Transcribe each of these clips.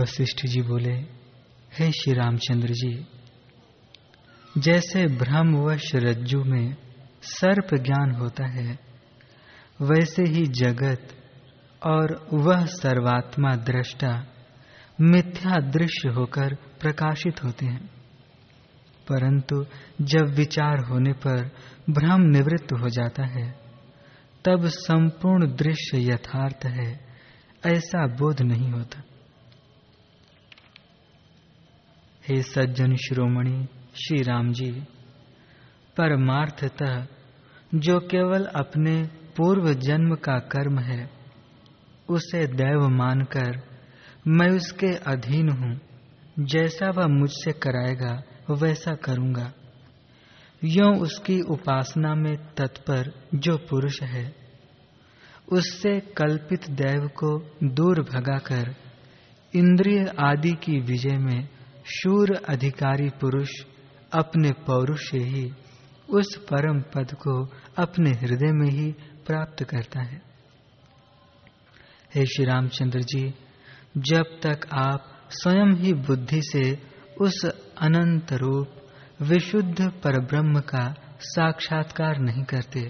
वशिष्ठ जी बोले, हे श्री रामचंद्र जी, जैसे भ्रमवश रज्जु में सर्प ज्ञान होता है, वैसे ही जगत और वह सर्वात्मा दृष्टा मिथ्या दृश्य होकर प्रकाशित होते हैं। परंतु जब विचार होने पर भ्रम निवृत्त हो जाता है, तब संपूर्ण दृश्य यथार्थ है, ऐसा बोध नहीं होता। हे सज्जन शिरोमणि श्री राम जी परमार्थतः जो केवल अपने पूर्व जन्म का कर्म है, उसे दैव मानकर मैं उसके अधीन हूँ। जैसा वह मुझसे कराएगा, वैसा करूँगा। यो उसकी उपासना में तत्पर जो पुरुष है, उससे कल्पित दैव को दूर भगाकर, इंद्रिय आदि की विजय में शूर अधिकारी पुरुष अपने पौरुष से ही उस परम पद को अपने हृदय में ही प्राप्त करता है। हे श्री रामचंद्र जी, जब तक आप स्वयं ही बुद्धि से उस अनंत रूप, विशुद्ध परब्रह्म का साक्षात्कार नहीं करते,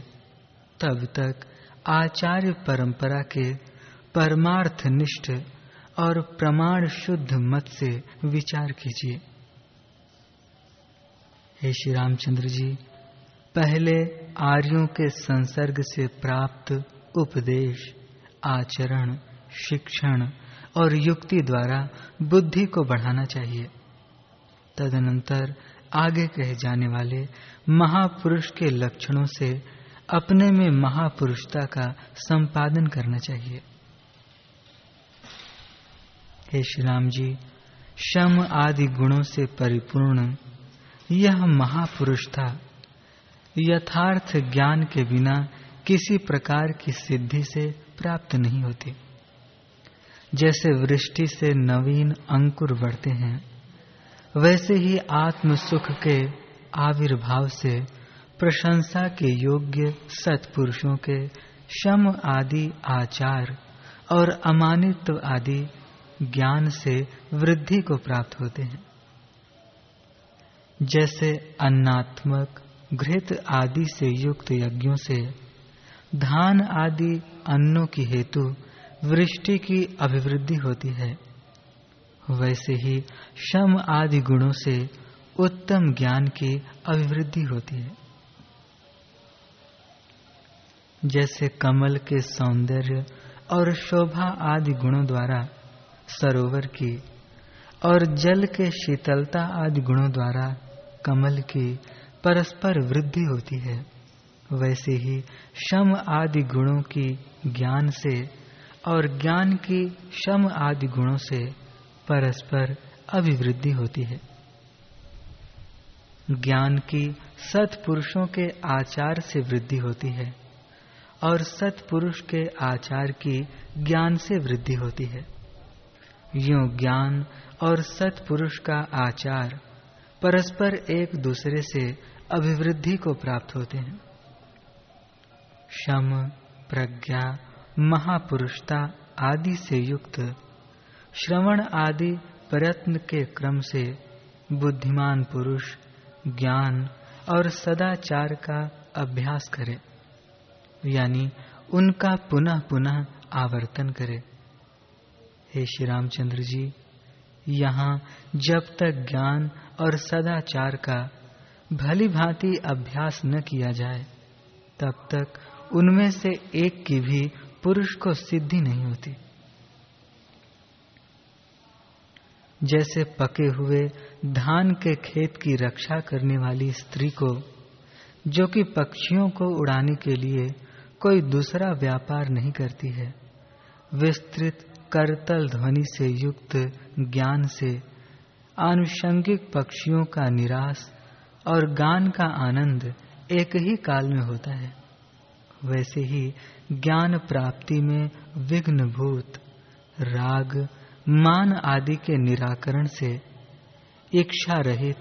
तब तक आचार्य परंपरा के परमार्थ निष्ठ और प्रमाण शुद्ध मत से विचार कीजिए। हे श्री रामचंद्र जी, पहले आर्यों के संसर्ग से प्राप्त उपदेश, आचरण, शिक्षण और युक्ति द्वारा बुद्धि को बढ़ाना चाहिए। तदनंतर आगे कहे जाने वाले महापुरुष के लक्षणों से अपने में महापुरुषता का संपादन करना चाहिए। हे श्री राम जी, शम आदि गुणों से परिपूर्ण, यह महापुरुष था। यथार्थ ज्ञान के बिना किसी प्रकार की सिद्धि से प्राप्त नहीं होती। जैसे वृष्टि से नवीन अंकुर बढ़ते हैं, वैसे ही आत्म सुख के आविर्भाव से प्रशंसा के योग्य सत्पुरुषों के शम आदि आचार और अमानित्व आदि ज्ञान से वृद्धि को प्राप्त होते हैं। जैसे अन्नात्मक, घृत आदि से युक्त यज्ञों से धान आदि अन्नों की हेतु वृष्टि की अभिवृद्धि होती है। वैसे ही शम आदि गुणों से उत्तम ज्ञान की अभिवृद्धि होती है। जैसे कमल के सौंदर्य और शोभा आदि गुणों द्वारा सरोवर की और जल के शीतलता आदि गुणों द्वारा कमल की परस्पर वृद्धि होती है, वैसे ही शम आदि गुणों की ज्ञान से और ज्ञान की शम आदि गुणों से परस्पर अभिवृद्धि होती है। ज्ञान की सत्पुरुषों के आचार से वृद्धि होती है और सत्पुरुष के आचार की ज्ञान से वृद्धि होती है। यो ज्ञान और सत्पुरुष का आचार परस्पर एक दूसरे से अभिवृद्धि को प्राप्त होते हैं। शम, प्रज्ञा, महापुरुषता आदि से युक्त श्रवण आदि प्रयत्न के क्रम से बुद्धिमान पुरुष ज्ञान और सदाचार का अभ्यास करे, यानी उनका पुनः पुनः आवर्तन करे। हे श्री रामचंद्र जी, यहाँ जब तक ज्ञान और सदाचार का भली भांति अभ्यास न किया जाए, तब तक उनमें से एक की भी पुरुष को सिद्धि नहीं होती। जैसे पके हुए धान के खेत की रक्षा करने वाली स्त्री को, जो कि पक्षियों को उड़ाने के लिए कोई दूसरा व्यापार नहीं करती है, विस्तृत करतल ध्वनि से युक्त ज्ञान से आनुषंगिक पक्षियों का निराश और गान का आनंद एक ही काल में होता है। वैसे ही ज्ञान प्राप्ति में विघ्न भूत राग, मान आदि के निराकरण से इच्छा रहित,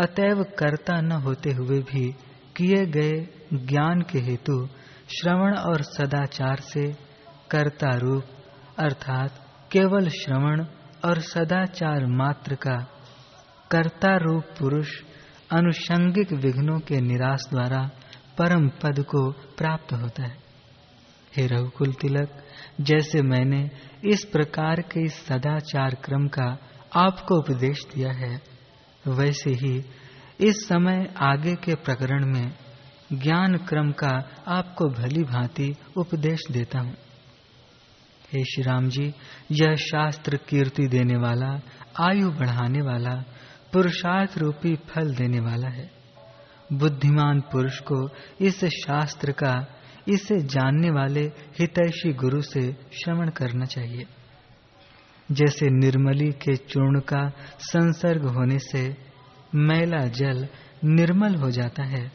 अतएव कर्ता न होते हुए भी किए गए ज्ञान के हेतु श्रवण और सदाचार से कर्ता रूप अर्थात केवल श्रवण और सदाचार मात्र का कर्ता रूप पुरुष अनुषंगिक विघ्नों के निराश द्वारा परम पद को प्राप्त होता है। हे रघुकुल तिलक, जैसे मैंने इस प्रकार के सदाचार क्रम का आपको उपदेश दिया है, वैसे ही इस समय आगे के प्रकरण में ज्ञान क्रम का आपको भली भांति उपदेश देता हूँ। हे श्री राम जी, यह शास्त्र कीर्ति देने वाला, आयु बढ़ाने वाला, पुरुषार्थ रूपी फल देने वाला है। बुद्धिमान पुरुष को इस शास्त्र का, इसे जानने वाले हितैषी गुरु से श्रवण करना चाहिए। जैसे निर्मली के चूर्ण का संसर्ग होने से मैला जल निर्मल हो जाता है,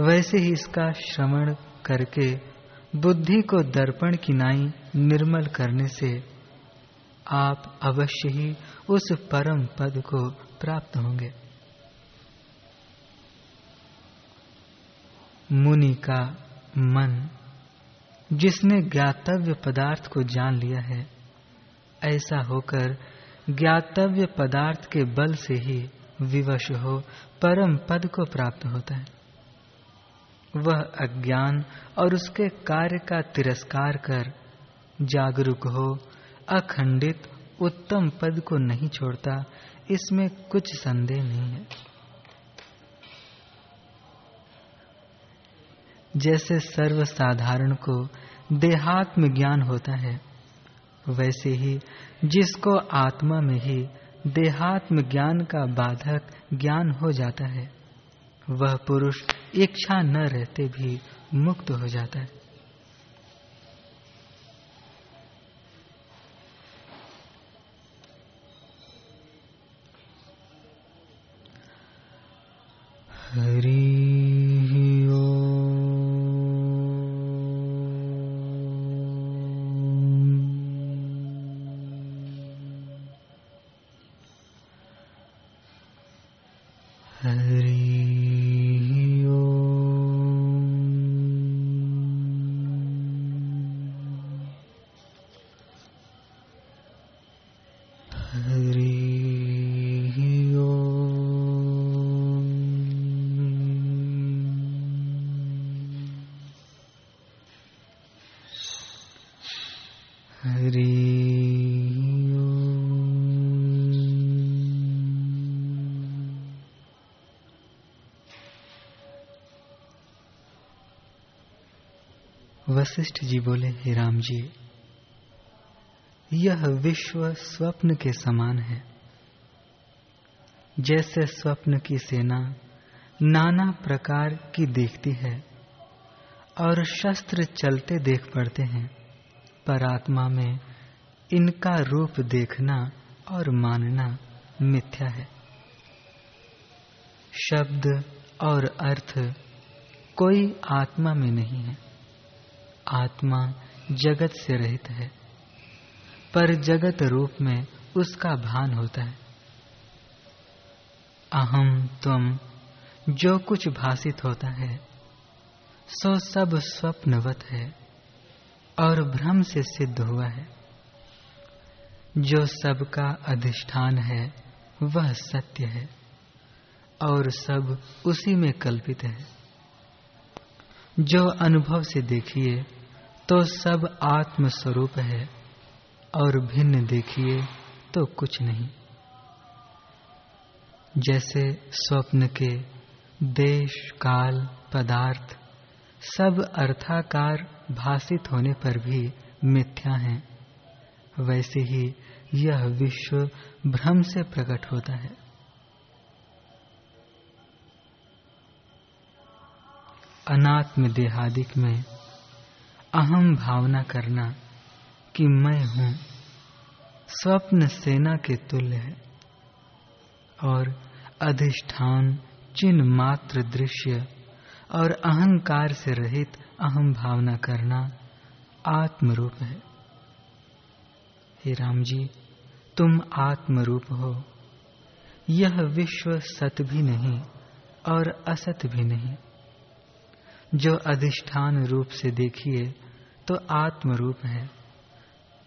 वैसे ही इसका श्रवण करके बुद्धि को दर्पण की नाई निर्मल करने से आप अवश्य ही उस परम पद को प्राप्त होंगे। मुनि का मन, जिसने ज्ञातव्य पदार्थ को जान लिया है, ऐसा होकर ज्ञातव्य पदार्थ के बल से ही विवश हो परम पद को प्राप्त होता है। वह अज्ञान और उसके कार्य का तिरस्कार कर जागरूक हो, अखंडित उत्तम पद को नहीं छोड़ता, इसमें कुछ संदेह नहीं है। जैसे सर्वसाधारण को देहात्म ज्ञान होता है, वैसे ही जिसको आत्मा में ही देहात्म ज्ञान का बाधक ज्ञान हो जाता है, वह पुरुष इच्छा न रहते भी मुक्त हो जाता है। वशिष्ठ जी बोले, हे राम जी, यह विश्व स्वप्न के समान है। जैसे स्वप्न की सेना नाना प्रकार की देखती है और शस्त्र चलते देख पड़ते हैं, पर आत्मा में इनका रूप देखना और मानना मिथ्या है। शब्द और अर्थ कोई आत्मा में नहीं है। आत्मा जगत से रहित है, पर जगत रूप में उसका भान होता है। अहम तुम जो कुछ भाषित होता है, सो सब स्वप्नवत है और भ्रम से सिद्ध हुआ है। जो सबका अधिष्ठान है, वह सत्य है और सब उसी में कल्पित है। जो अनुभव से देखिए तो सब आत्म स्वरूप है, और भिन्न देखिए तो कुछ नहीं। जैसे स्वप्न के देश, काल, पदार्थ, सब अर्थाकार भाषित होने पर भी मिथ्या हैं। वैसे ही यह विश्व भ्रम से प्रकट होता है। अनात्म देहादिक में अहम भावना करना कि मैं हूँ। स्वप्न सेना के तुल्य है और अधिष्ठान चिन्ह मात्र दृश्य और अहंकार से रहित अहम भावना करना आत्मरूप है। हे राम जी तुम आत्मरूप हो। यह विश्व सत भी नहीं और असत भी नहीं। जो अधिष्ठान रूप से देखिए तो आत्म रूप है।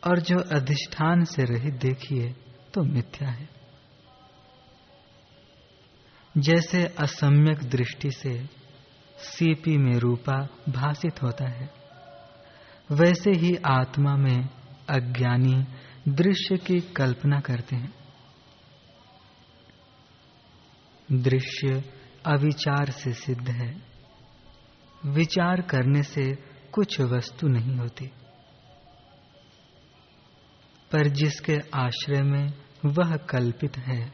और जो अधिष्ठान से रहित देखिए तो मिथ्या है। जैसे असम्यक दृष्टि से सीपी में रूपा भाषित होता है, वैसे ही आत्मा में अज्ञानी दृश्य की कल्पना करते हैं। दृश्य अविचार से सिद्ध है। विचार करने से कुछ वस्तु नहीं होती। पर जिसके आश्रय में वह कल्पित है,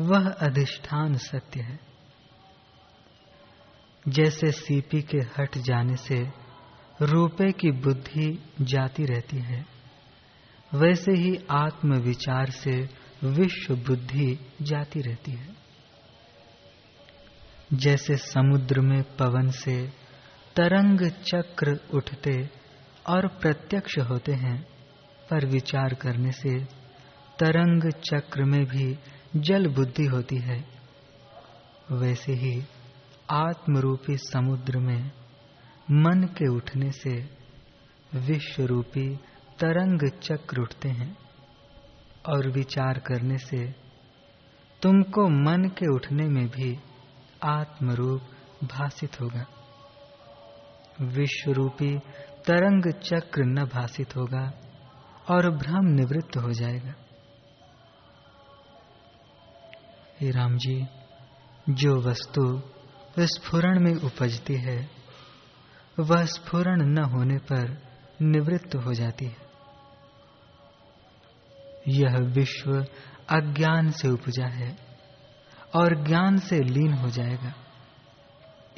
वह अधिष्ठान सत्य है। जैसे सीपी के हट जाने से रूपे की बुद्धि जाती रहती है, वैसे ही आत्म विचार से विश्व बुद्धि जाती रहती है। जैसे समुद्र में पवन से तरंग चक्र उठते और प्रत्यक्ष होते हैं, पर विचार करने से तरंग चक्र में भी जल बुद्धि होती है। वैसे ही आत्मरूपी समुद्र में मन के उठने से विश्व रूपी तरंग चक्र उठते हैं और विचार करने से तुमको मन के उठने में भी आत्मरूप भाषित होगा। विश्व रूपी तरंग चक्र न भाषित होगा और भ्रम निवृत्त हो जाएगा। हे राम जी, जो वस्तु स्फुरण में उपजती है, वह स्फुरण न होने पर निवृत्त हो जाती है। यह विश्व अज्ञान से उपजा है। और ज्ञान से लीन हो जाएगा।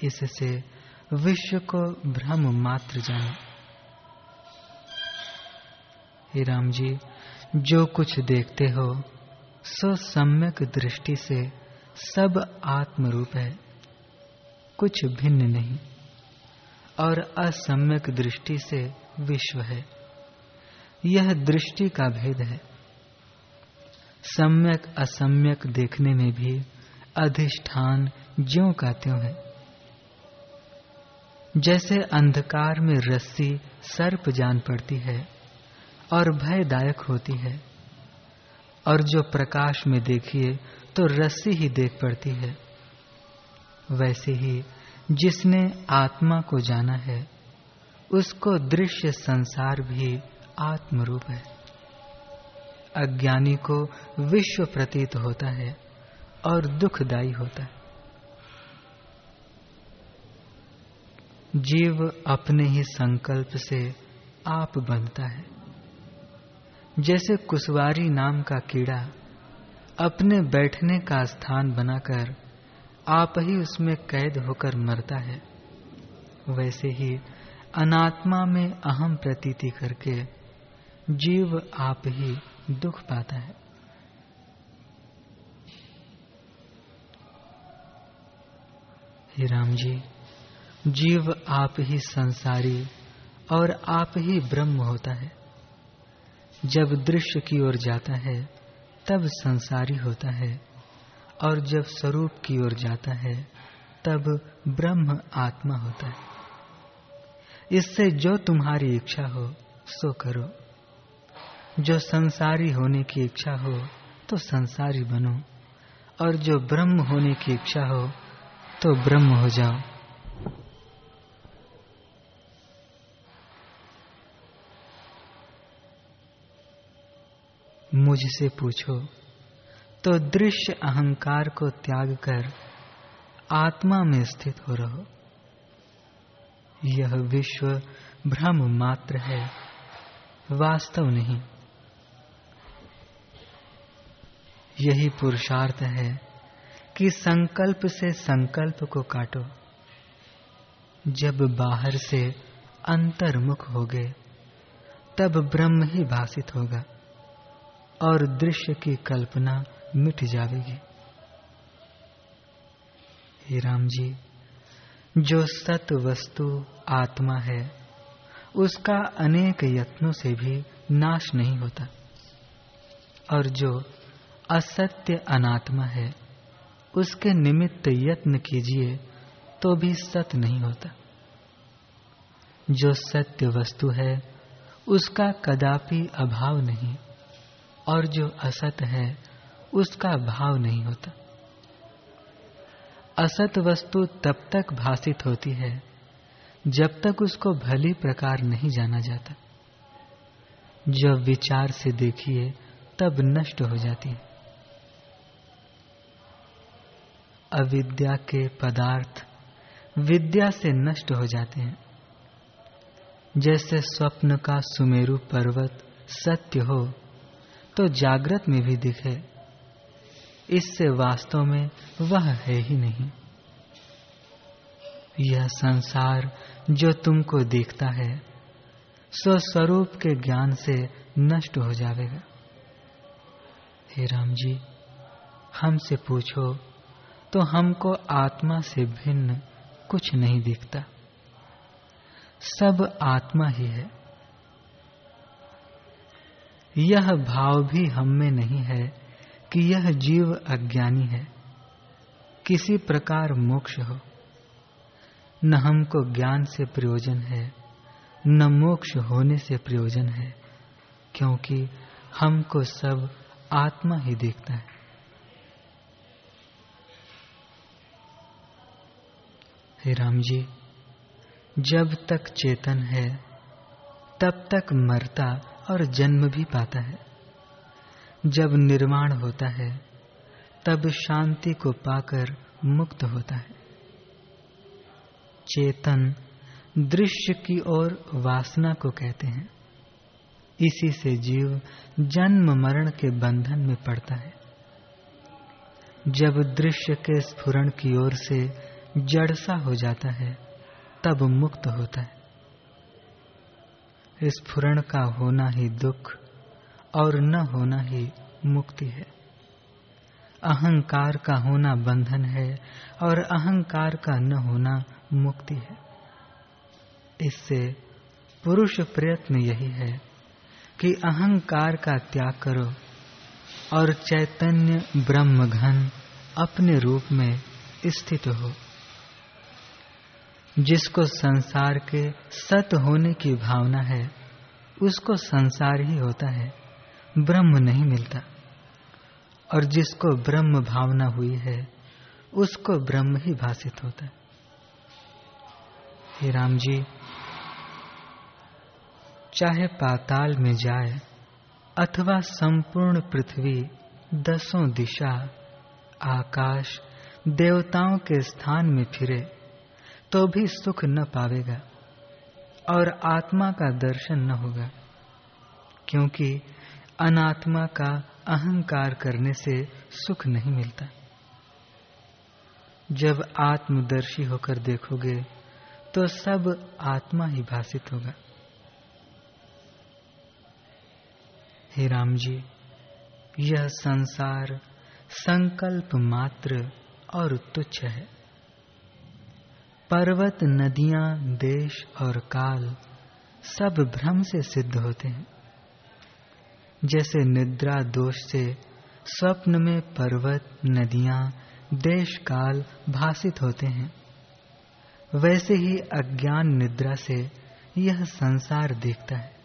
इससे विश्व को भ्रम मात्र जाने हे राम जी, जो कुछ देखते हो, सो सम्यक दृष्टि से सब आत्मरूप है। कुछ भिन्न नहीं, और असम्यक दृष्टि से विश्व है। यह दृष्टि का भेद है। सम्यक, असम्यक देखने में भी अधिष्ठान ज्यो का त्यों है। जैसे अंधकार में रस्सी सर्प जान पड़ती है और भयदायक होती है, और जो प्रकाश में देखिए तो रस्सी ही देख पड़ती है। वैसे ही जिसने आत्मा को जाना है, उसको दृश्य संसार भी आत्मरूप है। अज्ञानी को विश्व प्रतीत होता है। और दुखदाई होता है। जीव अपने ही संकल्प से आप बनता है। जैसे कुसवारी नाम का कीड़ा अपने बैठने का स्थान बनाकर आप ही उसमें कैद होकर मरता है, वैसे ही अनात्मा में अहम प्रतीति करके जीव आप ही दुख पाता है। हे राम जी, जीव आप ही संसारी और आप ही ब्रह्म होता है। जब दृश्य की ओर जाता है, तब संसारी होता है और जब स्वरूप की ओर जाता है, तब ब्रह्म आत्मा होता है। इससे जो तुम्हारी इच्छा हो, सो करो। जो संसारी होने की इच्छा हो तो संसारी बनो और जो ब्रह्म होने की इच्छा हो तो ब्रह्म हो जाओ। मुझसे पूछो तो दृश्य अहंकार को त्याग कर आत्मा में स्थित हो रहो। यह विश्व भ्रम मात्र है, वास्तव नहीं। यही पुरुषार्थ है। कि संकल्प से संकल्प को काटो। जब बाहर से अंतर्मुख हो गए तब ब्रह्म ही भाषित होगा और दृश्य की कल्पना मिट जाएगी हे राम जी, जो सत वस्तु आत्मा है, उसका अनेक यत्नों से भी नाश नहीं होता। और जो असत्य अनात्मा है उसके निमित्त यत्न कीजिए तो भी सत्य नहीं होता। जो सत्य वस्तु है, उसका कदापि अभाव नहीं, और जो असत है, उसका भाव नहीं होता। असत वस्तु तब तक भाषित होती है, जब तक उसको भली प्रकार नहीं जाना जाता। जब विचार से देखिए, तब नष्ट हो जाती है। अविद्या के पदार्थ विद्या से नष्ट हो जाते हैं। जैसे स्वप्न का सुमेरु पर्वत सत्य हो तो जागृत में भी दिखे। इससे वास्तव में वह है ही नहीं। यह संसार जो तुमको देखता है स्वस्वरूप के ज्ञान से नष्ट हो जाएगा हे राम जी, हमसे पूछो तो हमको आत्मा से भिन्न कुछ नहीं दिखता। सब आत्मा ही है। यह भाव भी हम में नहीं है कि यह जीव अज्ञानी है। किसी प्रकार मोक्ष हो। न हमको ज्ञान से प्रयोजन है, न मोक्ष होने से प्रयोजन है, क्योंकि हमको सब आत्मा ही देखता है। हे राम जी, जब तक चेतन है, तब तक मरता और जन्म भी पाता है। जब निर्माण होता है, तब शांति को पाकर मुक्त होता है। चेतन दृश्य की ओर वासना को कहते हैं। इसी से जीव जन्म मरण के बंधन में पड़ता है। जब दृश्य के स्फुरण की ओर से जड़सा हो जाता है, तब मुक्त होता है। स्फुरण का होना ही दुख और न होना ही मुक्ति है। अहंकार का होना बंधन है और अहंकार का न होना मुक्ति है। इससे पुरुष प्रयत्न यही है कि अहंकार का त्याग करो और चैतन्य ब्रह्म घन अपने रूप में स्थित हो। जिसको संसार के सत होने की भावना है, उसको संसार ही होता है, ब्रह्म नहीं मिलता। और जिसको ब्रह्म भावना हुई है, उसको ब्रह्म ही भाषित होता है। राम जी, चाहे पाताल में जाए अथवा संपूर्ण पृथ्वी, दसों दिशा, आकाश, देवताओं के स्थान में फिरे तो भी सुख न पावेगा और आत्मा का दर्शन न होगा, क्योंकि अनात्मा का अहंकार करने से सुख नहीं मिलता। जब आत्मदर्शी होकर देखोगे तो सब आत्मा ही भाषित होगा। हे राम जी यह संसार संकल्प मात्र और तुच्छ है। पर्वत, नदियाँ, देश और काल सब भ्रम से सिद्ध होते हैं। जैसे निद्रा दोष से स्वप्न में पर्वत, नदियाँ, देश, काल भाषित होते हैं, वैसे ही अज्ञान निद्रा से यह संसार देखता है।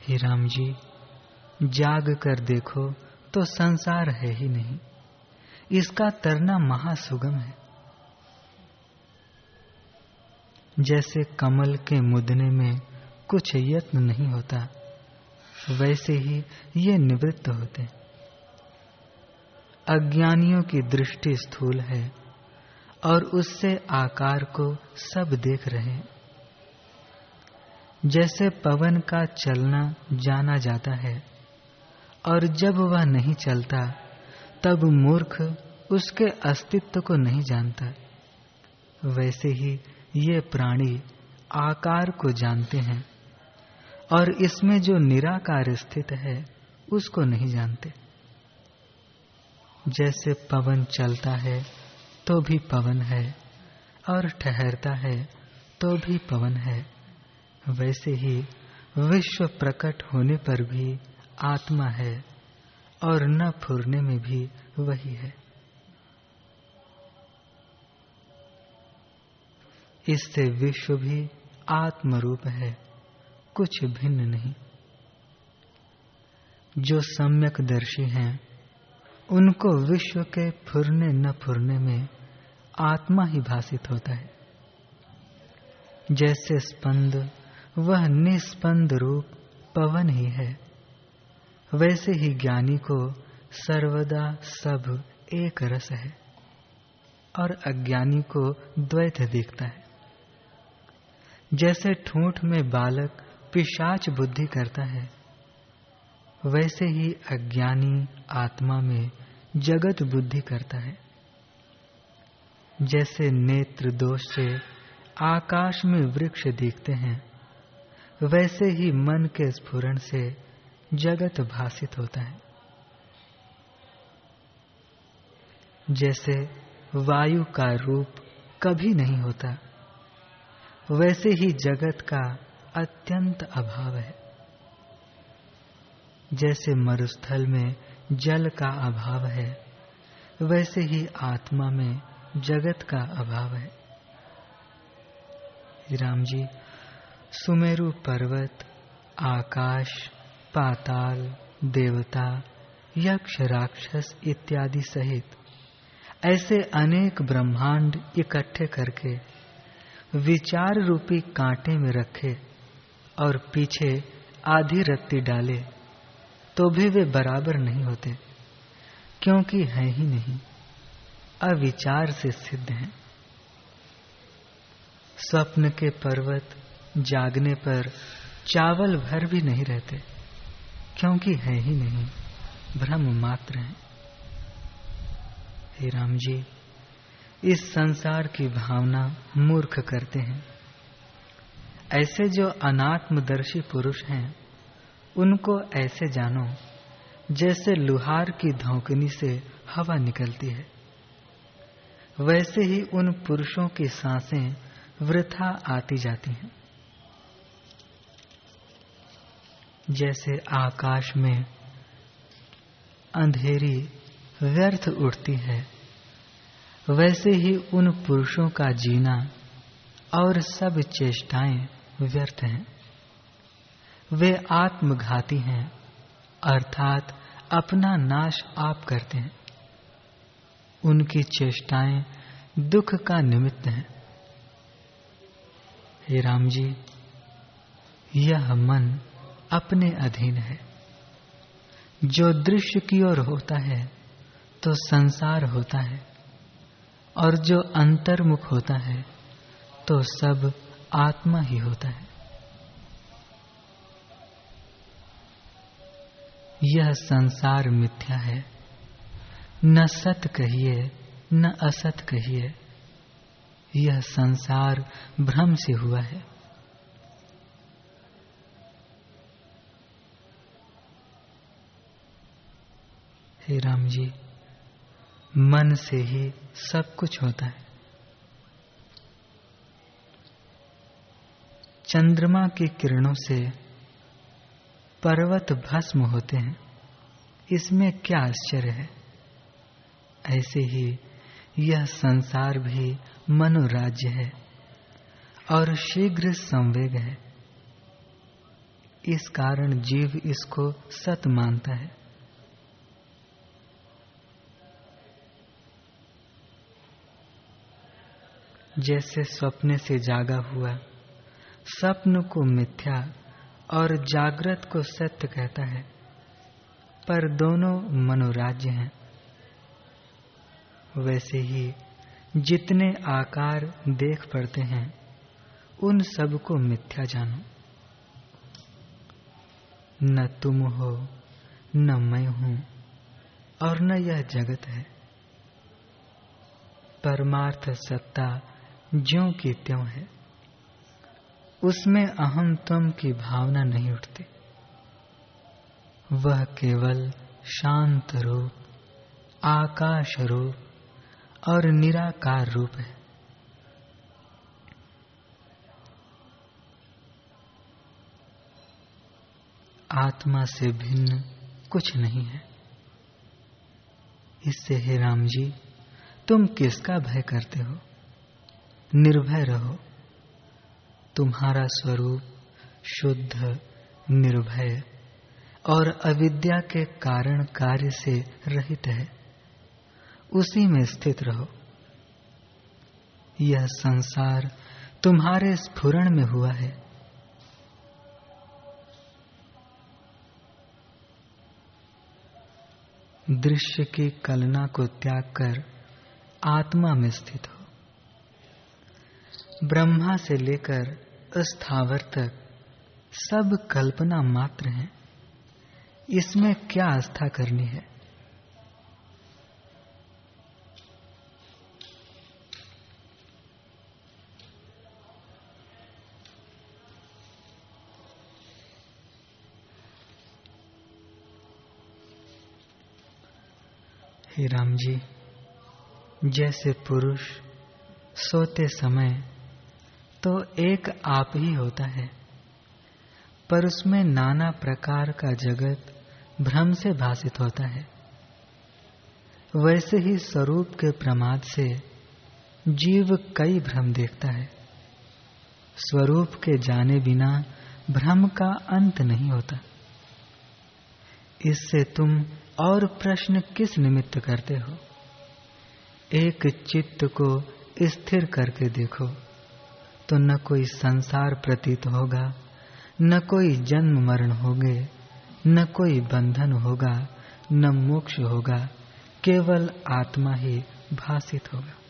हे राम जी, जाग कर देखो तो संसार है ही नहीं, इसका तरना महासुगम है। जैसे कमल के मुदने में कुछ यत्न नहीं होता, वैसे ही ये निवृत्त होते अज्ञानियों की दृष्टि स्थूल है और उससे आकार को सब देख रहे जैसे पवन का चलना जाना जाता है और जब वह नहीं चलता, तब मूर्ख उसके अस्तित्व को नहीं जानता। वैसे ही ये प्राणी आकार को जानते हैं और इसमें जो निराकार स्थित है, उसको नहीं जानते। जैसे पवन चलता है तो भी पवन है, और ठहरता है तो भी पवन है। वैसे ही विश्व प्रकट होने पर भी आत्मा है, और न फुरने में भी वही है। इससे विश्व भी आत्मरूप है, कुछ भिन्न नहीं। जो सम्यक दर्शी हैं, उनको विश्व के फुरने न फुरने में आत्मा ही भाषित होता है। जैसे स्पंद, वह निस्पंद रूप पवन ही है। वैसे ही ज्ञानी को सर्वदा सब एक रस है, और अज्ञानी को द्वैत दिखता है। जैसे ठूठ में बालक पिशाच बुद्धि करता है, वैसे ही अज्ञानी आत्मा में जगत बुद्धि करता है। जैसे नेत्र दोष से आकाश में वृक्ष दिखते हैं, वैसे ही मन के स्फुरन से जगत भाषित होता है। जैसे वायु का रूप कभी नहीं होता वैसे ही जगत का अत्यंत अभाव है। जैसे मरुस्थल में जल का अभाव है, वैसे ही आत्मा में जगत का अभाव है। राम जी, सुमेरु पर्वत, आकाश, पाताल, देवता, यक्ष, राक्षस इत्यादि सहित ऐसे अनेक ब्रह्मांड इकट्ठे करके विचार रूपी कांटे में रखे और पीछे आधी रत्ती डाले तो भी वे बराबर नहीं होते, क्योंकि है ही नहीं, अविचार से सिद्ध हैं। स्वप्न के पर्वत जागने पर चावल भर भी नहीं रहते, क्योंकि है ही नहीं, भ्रम मात्र है। हे राम जी इस संसार की भावना मूर्ख करते हैं। ऐसे जो अनात्मदर्शी पुरुष हैं, उनको ऐसे जानो, जैसे लुहार की धोकनी से हवा निकलती है। वैसे ही उन पुरुषों की साँसें वृथा आती जाती हैं। जैसे आकाश में अंधेरी व्यर्थ उठती है वैसे ही उन पुरुषों का जीना और सब चेष्टाएँ व्यर्थ हैं। वे आत्मघाती हैं, अर्थात अपना नाश आप करते हैं। उनकी चेष्टाएँ दुख का निमित्त हैं। हे राम जी, यह मन अपने अधीन है। जो दृश्य की ओर होता है तो संसार होता है। और जो अंतर्मुख होता है तो सब आत्मा ही होता है। यह संसार मिथ्या है। न सत कहिए, न असत कहिए। यह संसार भ्रम से हुआ है। हे राम जी मन से ही सब कुछ होता है। चंद्रमा की किरणों से पर्वत भस्म होते हैं। इसमें क्या आश्चर्य है? ऐसे ही यह संसार भी मनोराज्य है और शीघ्र संवेग है। इस कारण जीव इसको सत मानता है। जैसे स्वप्न से जागा हुआ। स्वप्न को मिथ्या और जागृत को सत्य कहता है, पर दोनों मनोराज्य हैं। वैसे ही जितने आकार देख पड़ते हैं, उन सबको मिथ्या जानो। न तुम हो, न मैं हूँ, और न यह जगत है। परमार्थ सत्ता ज्यों की त्यों है, उसमें अहम तम की भावना नहीं उठती। वह केवल शांत रूप, आकाश रूप और निराकार रूप है। आत्मा से भिन्न कुछ नहीं है। इससे, हे राम जी, तुम किसका भय करते हो? निर्भय रहो। तुम्हारा स्वरूप शुद्ध, निर्भय और अविद्या के कारण कार्य से रहित है। उसी में स्थित रहो। यह संसार तुम्हारे स्फुरण में हुआ है। दृश्य की कलना को त्याग कर आत्मा में स्थित हो। ब्रह्मा से लेकर स्थावर तक सब कल्पना मात्र है। इसमें क्या आस्था करनी है? राम जी, जैसे पुरुष सोते समय तो एक आप ही होता है। पर उसमें नाना प्रकार का जगत भ्रम से भाषित होता है। वैसे ही स्वरूप के प्रमाद से जीव कई भ्रम देखता है। स्वरूप के जाने बिना भ्रम का अंत नहीं होता। इससे तुम और प्रश्न किस निमित्त करते हो? एक चित्त को स्थिर करके देखो। तो न कोई संसार प्रतीत होगा, न कोई जन्म मरण होगे, न कोई बंधन होगा, न मोक्ष होगा, केवल आत्मा ही भाषित होगा।